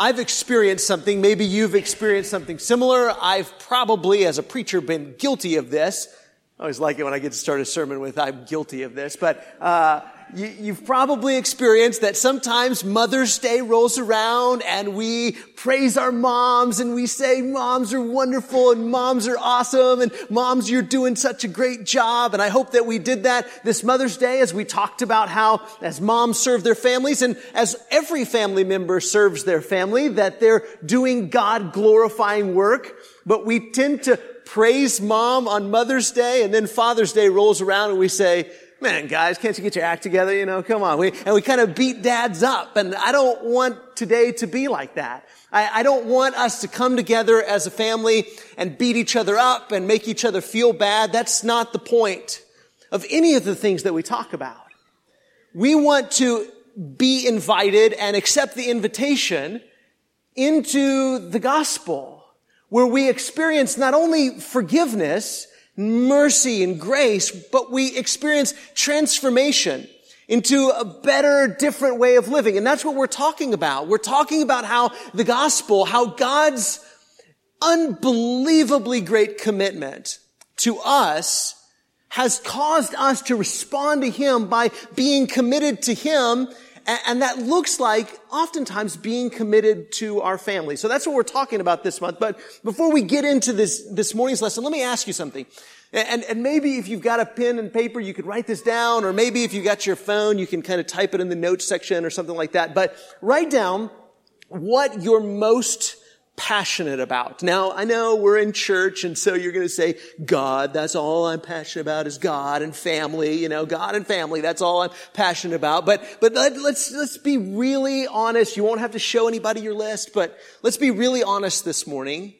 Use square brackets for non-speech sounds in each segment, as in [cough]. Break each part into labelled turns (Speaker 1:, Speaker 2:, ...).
Speaker 1: I've experienced something, maybe you've experienced something similar. I've probably, as a preacher, been guilty of this. I always like it when I get to start a sermon with, I'm guilty of this, but, uh, you, have probably experienced that sometimes Mother's Day rolls around and we praise our moms and we say moms are wonderful and moms are awesome and moms you're doing such a great job. And I hope that we did that this Mother's Day as we talked about how as moms serve their families and as every family member serves their family that they're doing God glorifying work. But we tend to praise mom on Mother's Day and then Father's Day rolls around and we say, man, guys, can't you get your act together? You know, come on. We, and we kind of beat dads up. And I don't want today to be like that. I, I don't want us to come together as a family and beat each other up and make each other feel bad. That's not the point of any of the things that we talk about. We want to be invited and accept the invitation into the gospel where we experience not only forgiveness, mercy and grace, but we experience transformation into a better, different way of living. And that's what we're talking about. We're talking about how the gospel, how God's unbelievably great commitment to us has caused us to respond to Him by being committed to Him and that looks like oftentimes being committed to our family. So that's what we're talking about this month. But before we get into this, this morning's lesson, let me ask you something. And, and maybe if you've got a pen and paper, you could write this down, or maybe if you got your phone, you can kind of type it in the notes section or something like that. But write down what you're most passionate about. Now, I know we're in church and so you're going to say, God, that's all I'm passionate about is God and family, you know, God and family, that's all I'm passionate about. But, but let, let's, let's be really honest. You won't have to show anybody your list, but let's be really honest this morning.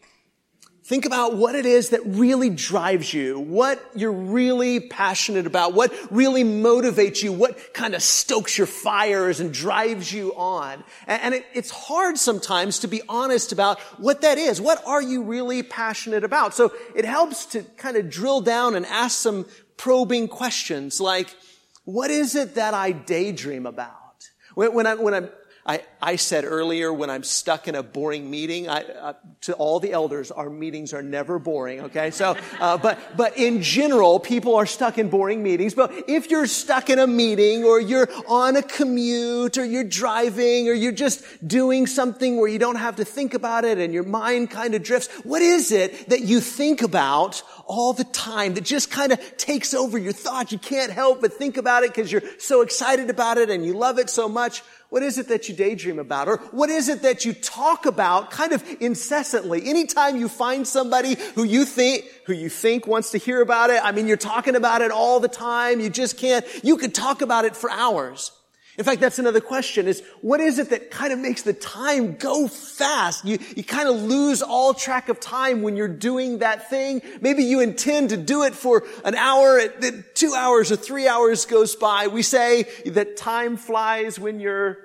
Speaker 1: Think about what it is that really drives you, what you're really passionate about, what really motivates you, what kind of stokes your fires and drives you on. And it, it's hard sometimes to be honest about what that is. What are you really passionate about? So it helps to kind of drill down and ask some probing questions like, what is it that I daydream about? When, when, I, when I'm I, I said earlier when I'm stuck in a boring meeting, I, uh, to all the elders, our meetings are never boring, okay? So, uh, but, but in general, people are stuck in boring meetings. But if you're stuck in a meeting or you're on a commute or you're driving or you're just doing something where you don't have to think about it and your mind kind of drifts, what is it that you think about all the time that just kind of takes over your thoughts? You can't help but think about it because you're so excited about it and you love it so much. What is it that you daydream about? Or what is it that you talk about kind of incessantly? Anytime you find somebody who you think, who you think wants to hear about it, I mean, you're talking about it all the time. You just can't, you could talk about it for hours. In fact, that's another question is what is it that kind of makes the time go fast? You, you kind of lose all track of time when you're doing that thing. Maybe you intend to do it for an hour, two hours or three hours goes by. We say that time flies when you're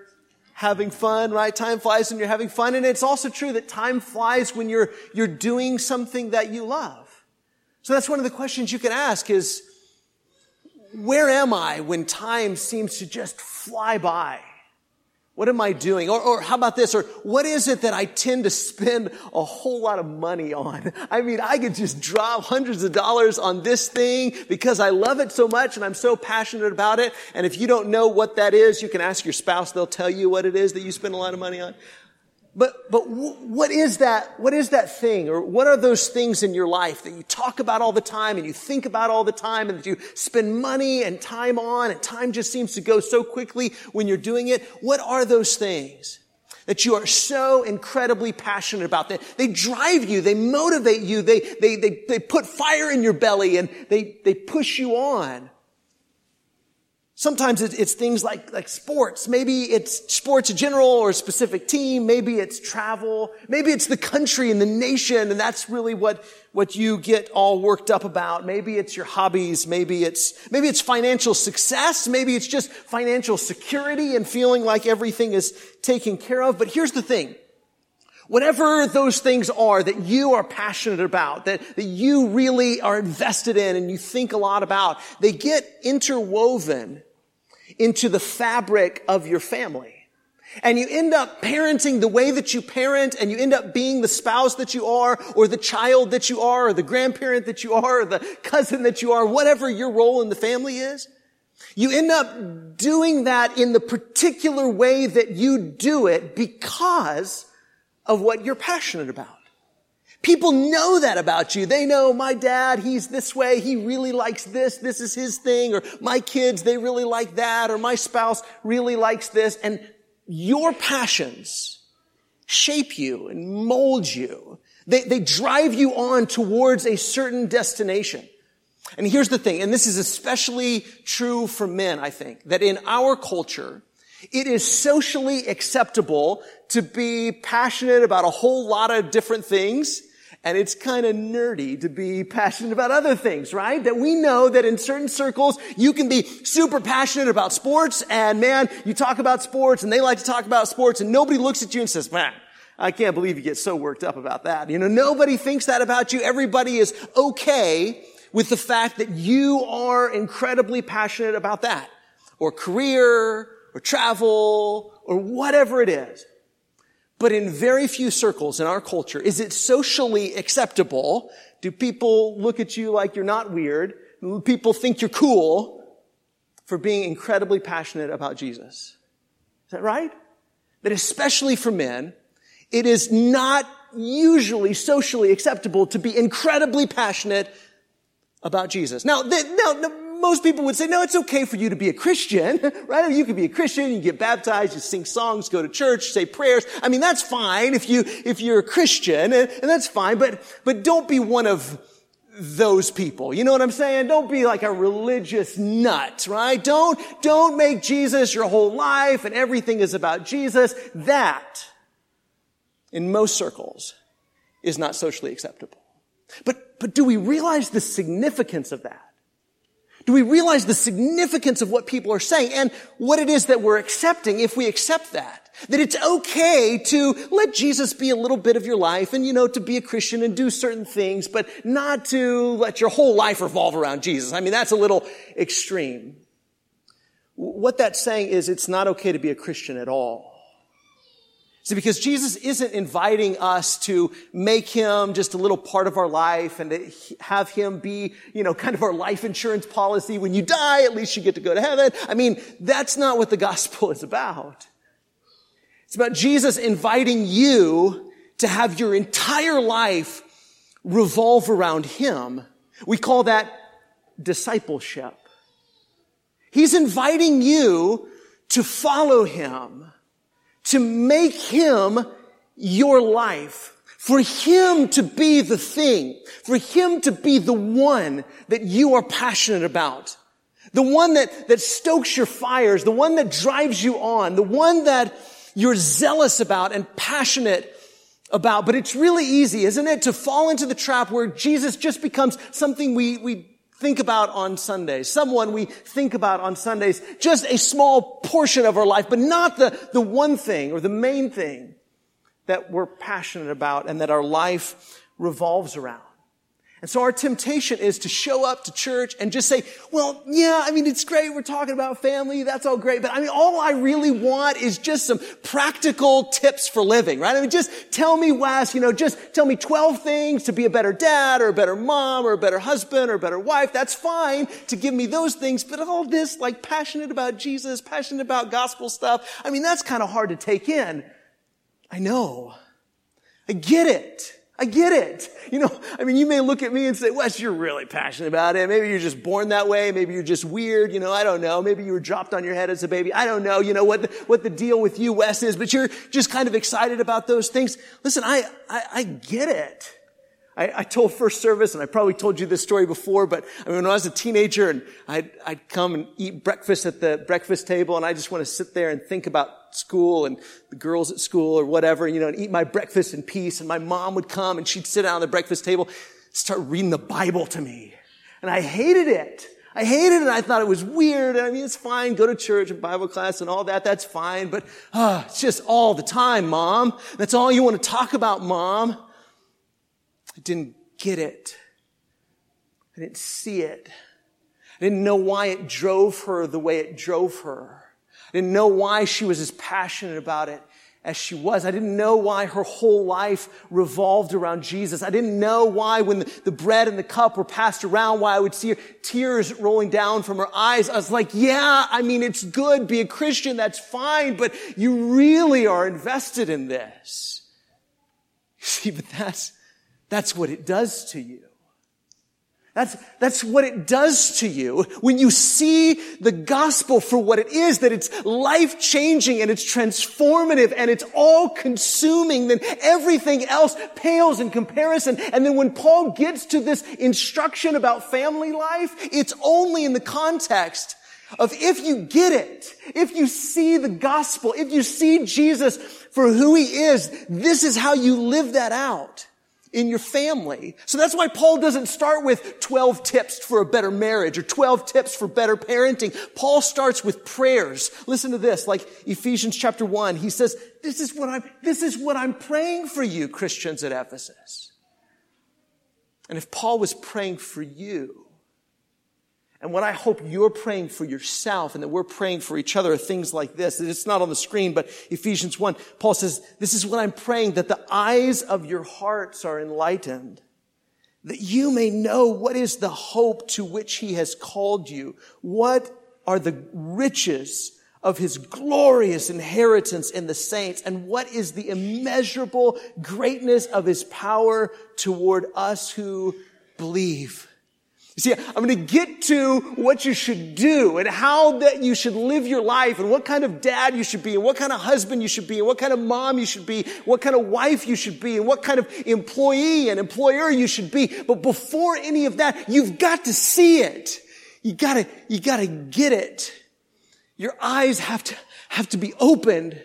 Speaker 1: having fun, right? Time flies when you're having fun. And it's also true that time flies when you're, you're doing something that you love. So that's one of the questions you can ask is, where am I when time seems to just fly by? What am I doing? Or, or how about this? Or what is it that I tend to spend a whole lot of money on? I mean, I could just drop hundreds of dollars on this thing because I love it so much and I'm so passionate about it. And if you don't know what that is, you can ask your spouse. They'll tell you what it is that you spend a lot of money on. But, but what is that, what is that thing? Or what are those things in your life that you talk about all the time and you think about all the time and that you spend money and time on and time just seems to go so quickly when you're doing it? What are those things? That you are so incredibly passionate about. They, they drive you, they motivate you, they, they, they, they put fire in your belly and they, they push you on. Sometimes it's things like, like sports. Maybe it's sports in general or a specific team. Maybe it's travel. Maybe it's the country and the nation. And that's really what, what you get all worked up about. Maybe it's your hobbies. Maybe it's, maybe it's financial success. Maybe it's just financial security and feeling like everything is taken care of. But here's the thing. Whatever those things are that you are passionate about, that, that you really are invested in and you think a lot about, they get interwoven into the fabric of your family. And you end up parenting the way that you parent and you end up being the spouse that you are or the child that you are or the grandparent that you are or the cousin that you are, whatever your role in the family is. You end up doing that in the particular way that you do it because of what you're passionate about. People know that about you. They know my dad, he's this way. He really likes this. This is his thing. Or my kids, they really like that. Or my spouse really likes this. And your passions shape you and mold you. They, they drive you on towards a certain destination. And here's the thing, and this is especially true for men, I think, that in our culture, it is socially acceptable to be passionate about a whole lot of different things. And it's kind of nerdy to be passionate about other things, right? That we know that in certain circles, you can be super passionate about sports and man, you talk about sports and they like to talk about sports and nobody looks at you and says, man, I can't believe you get so worked up about that. You know, nobody thinks that about you. Everybody is okay with the fact that you are incredibly passionate about that or career or travel or whatever it is. But in very few circles in our culture is it socially acceptable. Do people look at you like you're not weird? Do people think you're cool for being incredibly passionate about Jesus? Is that right? That especially for men, it is not usually socially acceptable to be incredibly passionate about Jesus. Now, now, most people would say, no, it's okay for you to be a Christian, [laughs] right? You can be a Christian, you get baptized, you sing songs, go to church, say prayers. I mean, that's fine if you, if you're a Christian, and, and that's fine, but, but don't be one of those people. You know what I'm saying? Don't be like a religious nut, right? Don't, don't make Jesus your whole life and everything is about Jesus. That, in most circles, is not socially acceptable. But, but do we realize the significance of that? Do we realize the significance of what people are saying and what it is that we're accepting if we accept that? That it's okay to let Jesus be a little bit of your life and, you know, to be a Christian and do certain things, but not to let your whole life revolve around Jesus. I mean, that's a little extreme. What that's saying is it's not okay to be a Christian at all. See, because Jesus isn't inviting us to make him just a little part of our life and to have him be, you know, kind of our life insurance policy. When you die, at least you get to go to heaven. I mean, that's not what the gospel [laughs] is about. It's about Jesus inviting you to have your entire life revolve around him. We call that discipleship. He's inviting you to follow him to make him your life, for him to be the thing, for him to be the one that you are passionate about. The one that, that stokes your fires, the one that drives you on, the one that you're zealous about and passionate about. But it's really easy, isn't it, to fall into the trap where Jesus just becomes something we, we think about on Sundays, someone we think about on Sundays, just a small portion of our life, but not the, the one thing or the main thing that we're passionate about and that our life revolves around. And so our temptation is to show up to church and just say, well, yeah, I mean, it's great. We're talking about family. That's all great. But I mean, all I really want is just some practical tips for living, right? I mean, just tell me, Wes, you know, just tell me 12 things to be a better dad or a better mom or a better husband or a better wife. That's fine to give me those things. But all this, like passionate about Jesus, passionate about gospel stuff. I mean, that's kind of hard to take in. I know. I get it. I get it. You know, I mean, you may look at me and say, Wes, you're really passionate about it. Maybe you're just born that way. Maybe you're just weird. You know, I don't know. Maybe you were dropped on your head as a baby. I don't know, you know, what the, what the deal with you, Wes, is, but you're just kind of excited about those things. Listen, I, I, I get it. I, I, told first service, and I probably told you this story before, but I mean, when I was a teenager and I'd, I'd come and eat breakfast at the breakfast table, and I just want to sit there and think about school and the girls at school or whatever, you know, and eat my breakfast in peace. And my mom would come and she'd sit down at the breakfast table, start reading the Bible to me. And I hated it. I hated it I thought it was weird. I mean, it's fine. Go to church and Bible class and all that. That's fine. But, uh, it's just all the time, mom. That's all you want to talk about, mom. I didn't get it. I didn't see it. I didn't know why it drove her the way it drove her. Didn't know why she was as passionate about it as she was. I didn't know why her whole life revolved around Jesus. I didn't know why when the, bread and the cup were passed around, why I would see tears rolling down from her eyes. I was like, yeah, I mean, it's good. Be a Christian. That's fine. But you really are invested in this. [laughs] See, but that's, that's what it does to you. That's, that's what it does to you when you see the gospel for what it is, that it's life changing and it's transformative and it's all consuming, then everything else pales in comparison. And then when Paul gets to this instruction about family life, it's only in the context of if you get it, if you see the gospel, if you see Jesus for who he is, this is how you live that out in your family. So that's why Paul doesn't start with 12 tips for a better marriage or 12 tips for better parenting. Paul starts with prayers. Listen to this, like Ephesians chapter 1. He says, this is what I'm, this is what I'm praying for you, Christians at Ephesus. And if Paul was praying for you, and what I hope you're praying for yourself and that we're praying for each other are things like this. It's not on the screen, but Ephesians 1, Paul says, this is what I'm praying, that the eyes of your hearts are enlightened, that you may know what is the hope to which he has called you. What are the riches of his glorious inheritance in the saints and what is the immeasurable greatness of his power toward us who believe. You see, I'm going to get to what you should do and how that you should live your life and what kind of dad you should be and what kind of husband you should be and what kind of mom you should be, what kind of wife you should be and what kind of employee and employer you should be. But before any of that, you've got to see it. You gotta, you gotta get it. Your eyes have to, have to be opened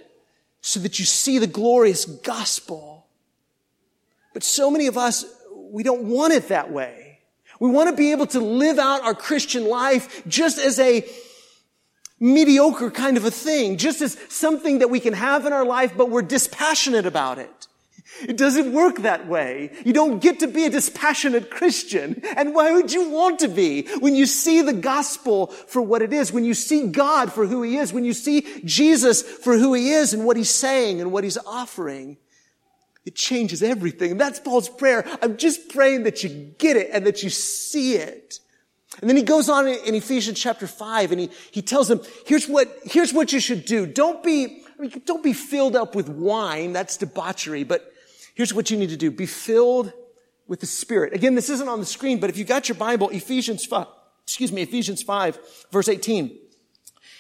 Speaker 1: so that you see the glorious gospel. But so many of us, we don't want it that way. We want to be able to live out our Christian life just as a mediocre kind of a thing, just as something that we can have in our life, but we're dispassionate about it. It doesn't work that way. You don't get to be a dispassionate Christian. And why would you want to be when you see the gospel for what it is, when you see God for who he is, when you see Jesus for who he is and what he's saying and what he's offering? It changes everything. that's Paul's prayer. I'm just praying that you get it and that you see it. And then he goes on in Ephesians chapter 5 and he, he tells them, here's what, here's what you should do. Don't be, I mean, don't be filled up with wine. That's debauchery. But here's what you need to do. Be filled with the Spirit. Again, this isn't on the screen, but if you got your Bible, Ephesians 5, excuse me, Ephesians 5, verse 18.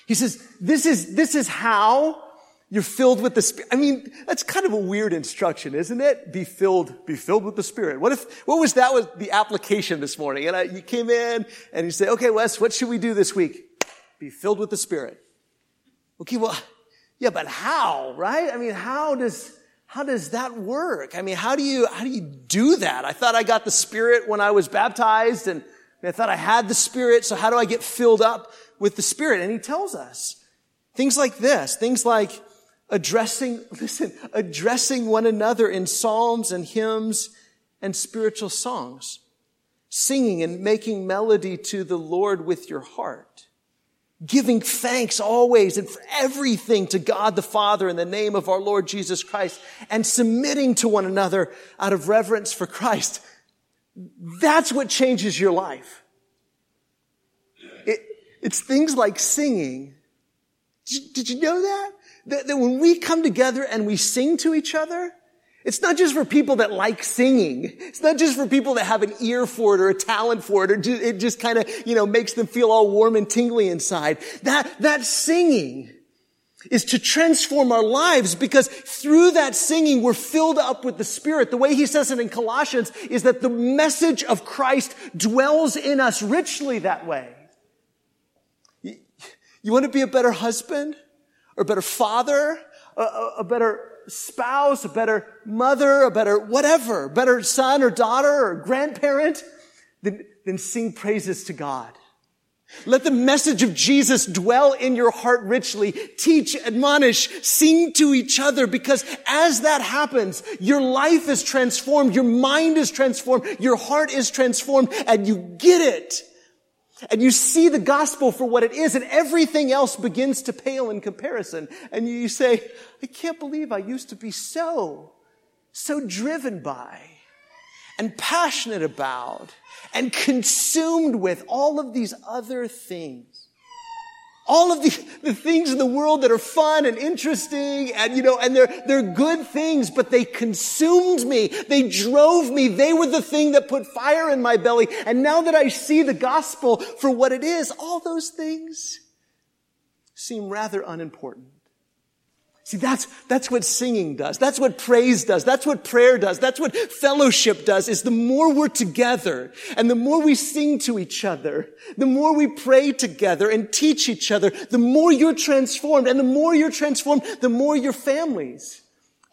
Speaker 1: He says, this is, this is how you're filled with the Spirit. I mean, that's kind of a weird instruction, isn't it? Be filled, be filled with the Spirit. What if, what was that was the application this morning? And I, you came in and you say, okay, Wes, what should we do this week? Be filled with the Spirit. Okay, well, yeah, but how, right? I mean, how does, how does that work? I mean, how do you, how do you do that? I thought I got the Spirit when I was baptized and I thought I had the Spirit, so how do I get filled up with the Spirit? And he tells us things like this, things like, addressing, listen, addressing one another in psalms and hymns and spiritual songs, singing and making melody to the Lord with your heart, giving thanks always and for everything to God the Father in the name of our Lord Jesus Christ, and submitting to one another out of reverence for Christ. That's what changes your life. It, it's things like singing. Did, did you know that? That, that when we come together and we sing to each other, it's not just for people that like singing. It's not just for people that have an ear for it or a talent for it or just, it just kind of, you know, makes them feel all warm and tingly inside. That, that singing is to transform our lives because through that singing, we're filled up with the Spirit. The way he says it in Colossians is that the message of Christ dwells in us richly that way. You, you want to be a better husband? Or a better father, a, a, better spouse, a better mother, a better whatever, better son or daughter or grandparent, then, then sing praises to God. Let the message of Jesus dwell in your heart richly. Teach, admonish, sing to each other because as that happens, your life is transformed, your mind is transformed, your heart is transformed, and you get it. And you see the gospel for what it is and everything else begins to pale in comparison. And you say, I can't believe I used to be so, so driven by and passionate about and consumed with all of these other things all of the, the things in the world that are fun and interesting and, you know, and they're, they're good things, but they consumed me. They drove me. They were the thing that put fire in my belly. And now that I see the gospel for what it is, all those things seem rather unimportant. See, that's, that's what singing does. That's what praise does. That's what prayer does. That's what fellowship does is the more we're together and the more we sing to each other, the more we pray together and teach each other, the more you're transformed. And the more you're transformed, the more your families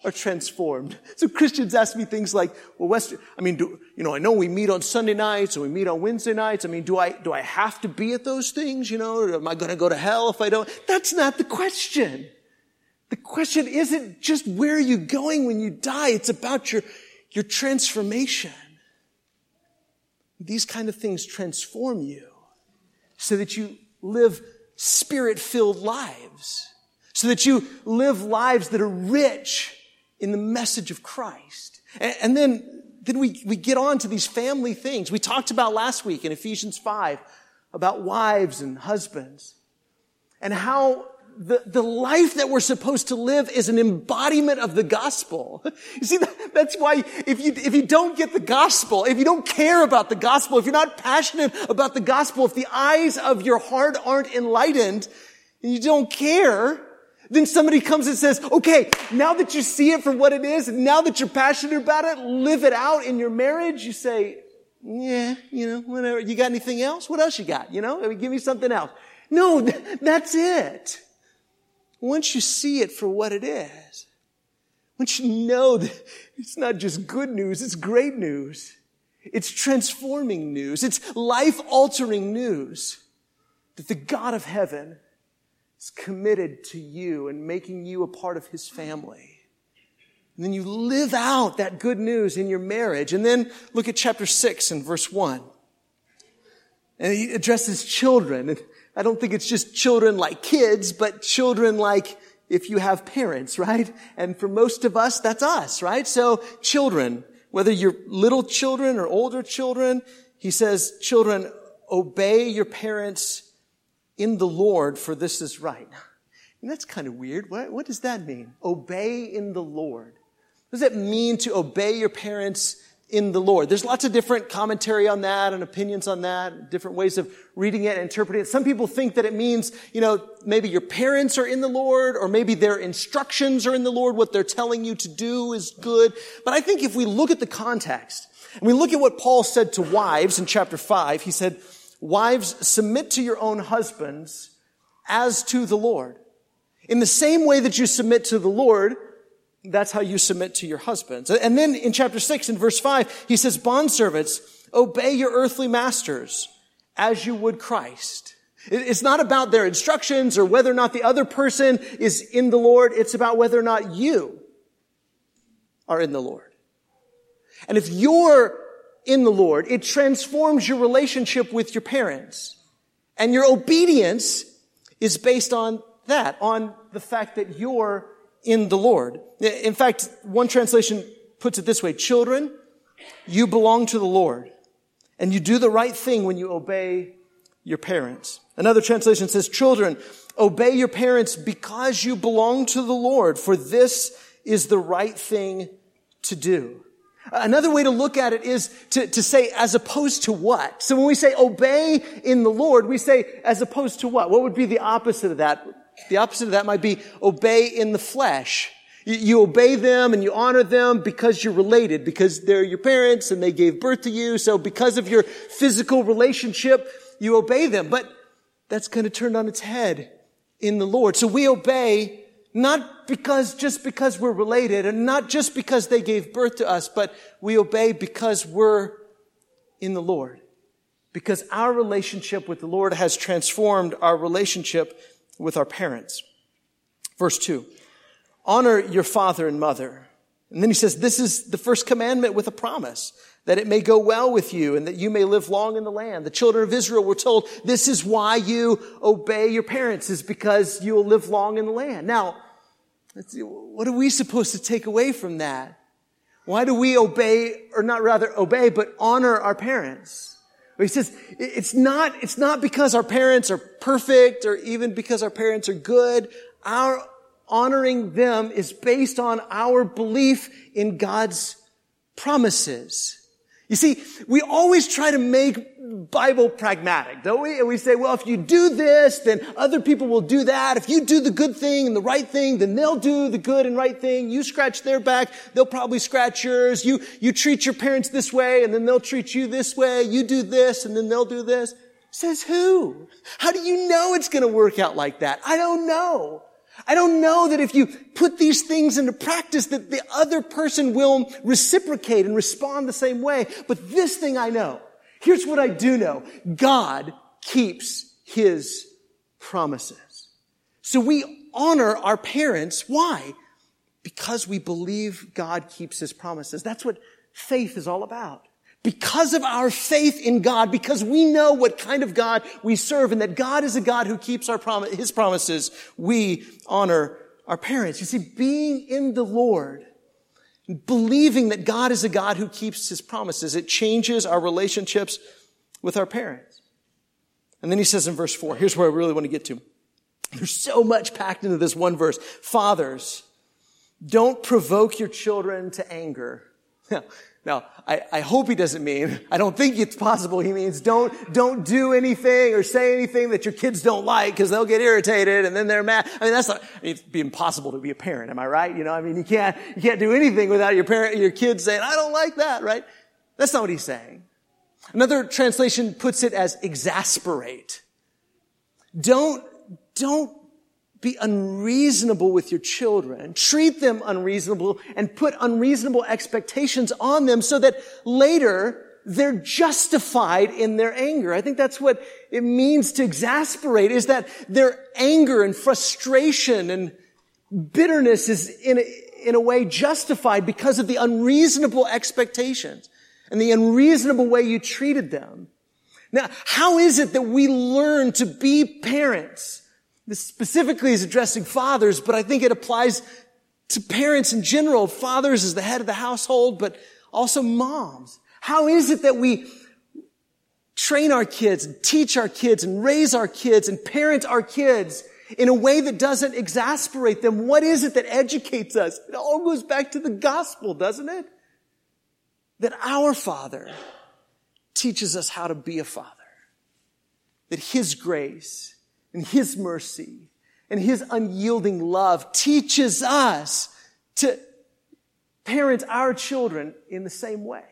Speaker 1: are transformed. So Christians ask me things like, well, Western, I mean, do, you know, I know we meet on Sunday nights and we meet on Wednesday nights. I mean, do I, do I have to be at those things? You know, am I going to go to hell if I don't? That's not the question. The question isn't just where are you going when you die? It's about your, your transformation. These kind of things transform you so that you live spirit filled lives, so that you live lives that are rich in the message of Christ. And, and then, then we, we get on to these family things. We talked about last week in Ephesians 5 about wives and husbands and how the, the life that we're supposed to live is an embodiment of the gospel. [laughs] You see, that's why if you, if you don't get the gospel, if you don't care about the gospel, if you're not passionate about the gospel, if the eyes of your heart aren't enlightened, and you don't care, then somebody comes and says, okay, now that you see it for what it is, now that you're passionate about it, live it out in your marriage. You say, yeah, you know, whatever. You got anything else? What else you got? You know, give me something else. No, [laughs] that's it once you see it for what it is, once you know that it's not just good news, it's great news. It's transforming news. It's life altering news that the God of heaven is committed to you and making you a part of his family. And then you live out that good news in your marriage. And then look at chapter 6 and verse 1. And he addresses children. I don't think it's just children like kids, but children like if you have parents, right? And for most of us, that's us, right? So children, whether you're little children or older children, he says, children, obey your parents in the Lord, for this is right. And that's kind of weird. What, what does that mean? Obey in the Lord. What does it mean to obey your parents in the Lord. There's lots of different commentary on that and opinions on that, different ways of reading it and interpreting it. Some people think that it means, you know, maybe your parents are in the Lord or maybe their instructions are in the Lord. What they're telling you to do is good. But I think if we look at the context and we look at what Paul said to wives in chapter five, he said, wives, submit to your own husbands as to the Lord. In the same way that you submit to the Lord, that's how you submit to your husbands. And then in chapter 6 in verse 5, he says, Bondservants, obey your earthly masters as you would Christ. It's not about their instructions or whether or not the other person is in the Lord. It's about whether or not you are in the Lord. And if you're in the Lord, it transforms your relationship with your parents. And your obedience is based on that, on the fact that you're in the Lord. In fact, one translation puts it this way, children, you belong to the Lord and you do the right thing when you obey your parents. Another translation says, children, obey your parents because you belong to the Lord, for this is the right thing to do. Another way to look at it is to, to say as opposed to what? So when we say obey in the Lord, we say as opposed to what? What would be the opposite of that? The opposite of that might be obey in the flesh. You, you obey them and you honor them because you're related, because they're your parents and they gave birth to you. So because of your physical relationship, you obey them. But that's kind of turned on its head in the Lord. So we obey not because, just because we're related and not just because they gave birth to us, but we obey because we're in the Lord. Because our relationship with the Lord has transformed our relationship with our parents. Verse 2 Honor your father and mother, And then he says, this is the first commandment with a promise that it may go well with you and that you may live long in the land. The children of Israel were told, this is why you obey your parents is because you'll live long in the land. Now, what are we supposed to take away from that? Why do we obey, or not rather obey, but honor our parents? He says, it's not, it's not because our parents are perfect or even because our parents are good. Our honoring them is based on our belief in God's promises. You see, we always try to make Bible pragmatic, don't we? And we say, well, if you do this, then other people will do that. If you do the good thing and the right thing, then they'll do the good and right thing. You scratch their back, they'll probably scratch yours. You, you treat your parents this way and then they'll treat you this way. You do this and then they'll do this. Says who? How do you know it's going to work out like that? I don't know. I don't know that if you put these things into practice that the other person will reciprocate and respond the same way. But this thing I know. Here's what I do know. God keeps his promises. So we honor our parents. Why? Because we believe God keeps his promises. That's what faith is all about because of our faith in God, because we know what kind of God we serve and that God is a God who keeps our prom- his promises, we honor our parents. You see, being in the Lord, believing that God is a God who keeps his promises, it changes our relationships with our parents. And then he says in verse four, here's where I really want to get to. There's so much packed into this one verse. Fathers, don't provoke your children to anger. [laughs] Now, I, I, hope he doesn't mean, I don't think it's possible he means don't, don't do anything or say anything that your kids don't like because they'll get irritated and then they're mad. I mean, that's not, it'd be impossible to be a parent. Am I right? You know, I mean, you can't, you can't do anything without your parent, your kids saying, I don't like that, right? That's not what he's saying. Another translation puts it as exasperate. Don't, don't be unreasonable with your children. Treat them unreasonable and put unreasonable expectations on them so that later they're justified in their anger. I think that's what it means to exasperate is that their anger and frustration and bitterness is in a, in a way justified because of the unreasonable expectations and the unreasonable way you treated them. Now, how is it that we learn to be parents? This specifically is addressing fathers, but I think it applies to parents in general. Fathers as the head of the household, but also moms. How is it that we train our kids and teach our kids and raise our kids and parent our kids in a way that doesn't exasperate them? What is it that educates us? It all goes back to the gospel, doesn't it? That our father teaches us how to be a father. That his grace and His mercy and His unyielding love teaches us to parent our children in the same way.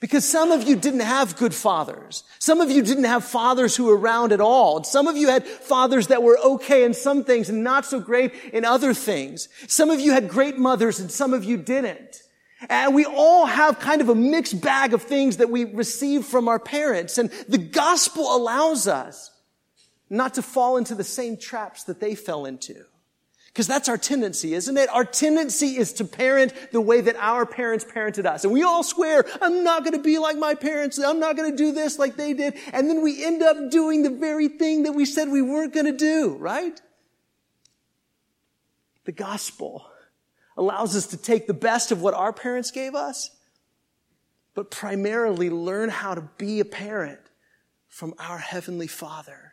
Speaker 1: Because some of you didn't have good fathers. Some of you didn't have fathers who were around at all. Some of you had fathers that were okay in some things and not so great in other things. Some of you had great mothers and some of you didn't. And we all have kind of a mixed bag of things that we receive from our parents. And the gospel allows us not to fall into the same traps that they fell into. Because that's our tendency, isn't it? Our tendency is to parent the way that our parents parented us. And we all swear, I'm not going to be like my parents. I'm not going to do this like they did. And then we end up doing the very thing that we said we weren't going to do, right? The gospel allows us to take the best of what our parents gave us, but primarily learn how to be a parent from our Heavenly Father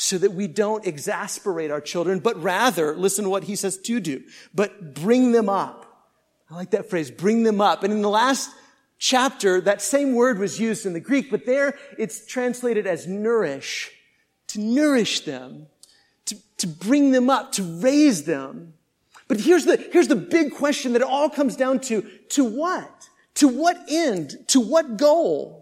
Speaker 1: so that we don't exasperate our children, but rather, listen to what he says to do, but bring them up. I like that phrase, bring them up. And in the last chapter, that same word was used in the Greek, but there it's translated as nourish, to nourish them, to, to bring them up, to raise them. But here's the, here's the big question that it all comes down to. To what? To what end? To what goal?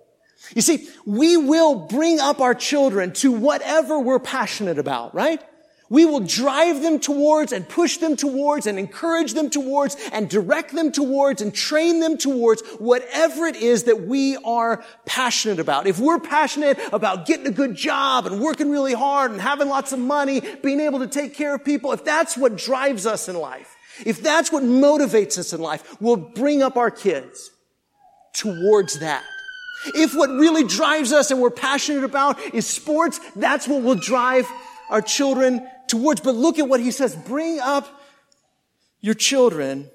Speaker 1: You see, we will bring up our children to whatever we're passionate about, right? We will drive them towards and push them towards and encourage them towards and direct them towards and train them towards whatever it is that we are passionate about. If we're passionate about getting a good job and working really hard and having lots of money, being able to take care of people, if that's what drives us in life, if that's what motivates us in life, we'll bring up our kids towards that. If what really drives us and we're passionate about is sports, that's what will drive our children towards. But look at what he says. Bring up your children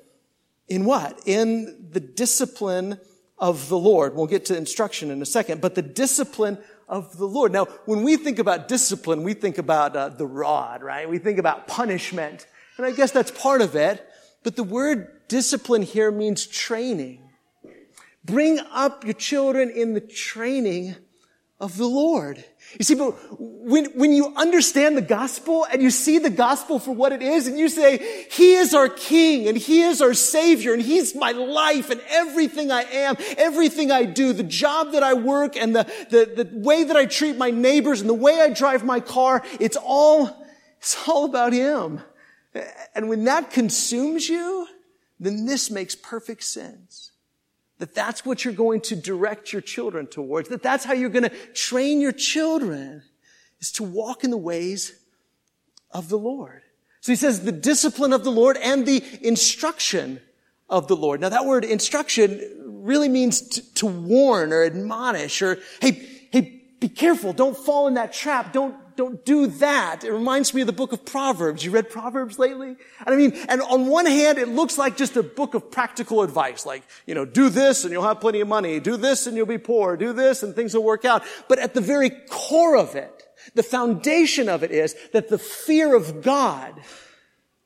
Speaker 1: in what? In the discipline of the Lord. We'll get to instruction in a second, but the discipline of the Lord. Now, when we think about discipline, we think about uh, the rod, right? We think about punishment. And I guess that's part of it. But the word discipline here means training. Bring up your children in the training of the Lord. You see, but when, when you understand the gospel and you see the gospel for what it is and you say, He is our King and He is our Savior and He's my life and everything I am, everything I do, the job that I work and the, the, the way that I treat my neighbors and the way I drive my car, it's all, it's all about Him. And when that consumes you, then this makes perfect sense. That that's what you're going to direct your children towards. That that's how you're going to train your children is to walk in the ways of the Lord. So he says the discipline of the Lord and the instruction of the Lord. Now that word instruction really means to, to warn or admonish or, hey, hey, be careful. Don't fall in that trap. Don't don't do that. It reminds me of the book of Proverbs. You read Proverbs lately? And I mean, and on one hand, it looks like just a book of practical advice. Like, you know, do this and you'll have plenty of money. Do this and you'll be poor. Do this and things will work out. But at the very core of it, the foundation of it is that the fear of God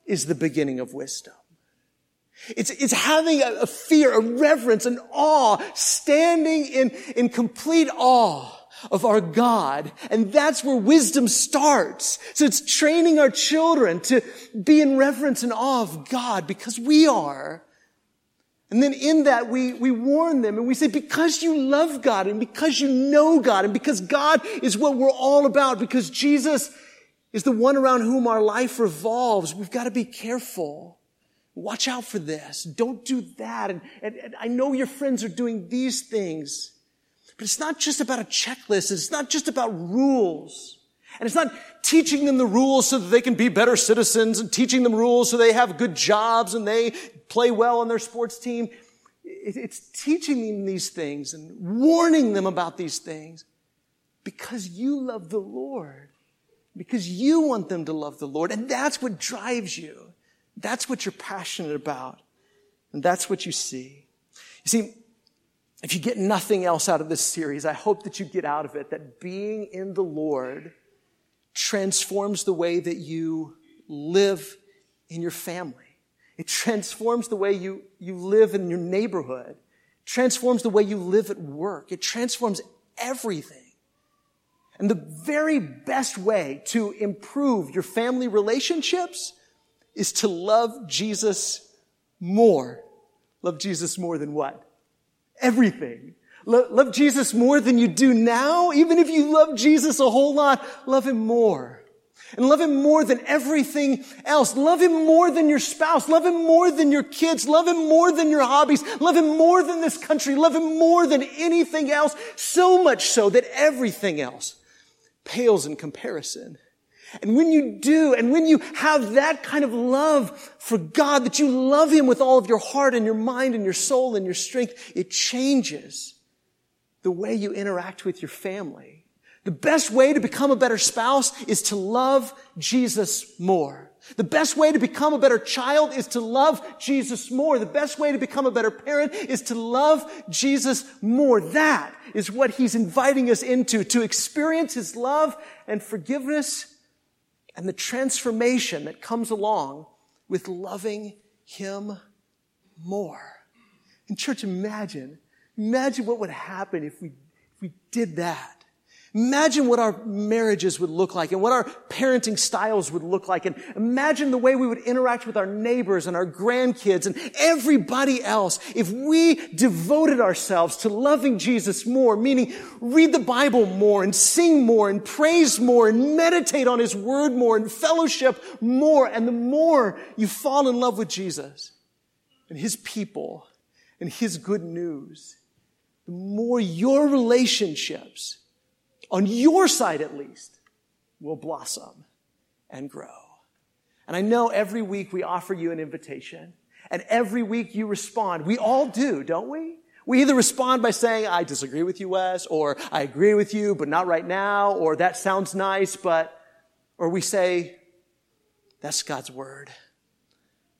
Speaker 1: is the beginning of wisdom. It's, it's having a, a fear, a reverence, an awe, standing in, in complete awe of our God. And that's where wisdom starts. So it's training our children to be in reverence and awe of God because we are. And then in that we, we warn them and we say, because you love God and because you know God and because God is what we're all about, because Jesus is the one around whom our life revolves, we've got to be careful. Watch out for this. Don't do that. And, and, and I know your friends are doing these things. But it's not just about a checklist. It's not just about rules. And it's not teaching them the rules so that they can be better citizens and teaching them rules so they have good jobs and they play well on their sports team. It's teaching them these things and warning them about these things because you love the Lord, because you want them to love the Lord. And that's what drives you. That's what you're passionate about. And that's what you see. You see, if you get nothing else out of this series, I hope that you get out of it that being in the Lord transforms the way that you live in your family. It transforms the way you, you live in your neighborhood, transforms the way you live at work. It transforms everything. And the very best way to improve your family relationships is to love Jesus more. Love Jesus more than what? Everything. Love Jesus more than you do now. Even if you love Jesus a whole lot, love Him more. And love Him more than everything else. Love Him more than your spouse. Love Him more than your kids. Love Him more than your hobbies. Love Him more than this country. Love Him more than anything else. So much so that everything else pales in comparison. And when you do, and when you have that kind of love for God, that you love Him with all of your heart and your mind and your soul and your strength, it changes the way you interact with your family. The best way to become a better spouse is to love Jesus more. The best way to become a better child is to love Jesus more. The best way to become a better parent is to love Jesus more. That is what he's inviting us into, to experience his love and forgiveness and the transformation that comes along with loving Him more. And church, imagine, imagine what would happen if we, if we did that. Imagine what our marriages would look like and what our parenting styles would look like. And imagine the way we would interact with our neighbors and our grandkids and everybody else if we devoted ourselves to loving Jesus more, meaning read the Bible more and sing more and praise more and meditate on His Word more and fellowship more. And the more you fall in love with Jesus and His people and His good news, the more your relationships on your side at least, will blossom and grow. And I know every week we offer you an invitation. And every week you respond. We all do, don't we? We either respond by saying, I disagree with you, Wes, or I agree with you, but not right now, or that sounds nice, but, or we say, that's God's word.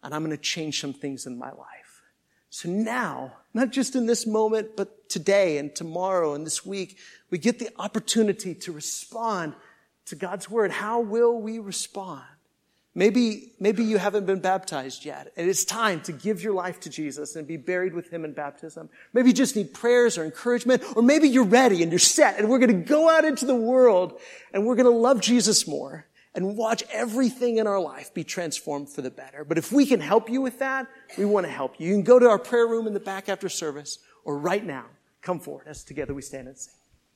Speaker 1: And I'm going to change some things in my life. So now, not just in this moment, but today and tomorrow and this week, we get the opportunity to respond to God's word. How will we respond? Maybe, maybe you haven't been baptized yet, and it's time to give your life to Jesus and be buried with Him in baptism. Maybe you just need prayers or encouragement, or maybe you're ready and you're set, and we're going to go out into the world and we're going to love Jesus more and watch everything in our life be transformed for the better. But if we can help you with that, we want to help you. You can go to our prayer room in the back after service, or right now, come forward as together we stand and sing.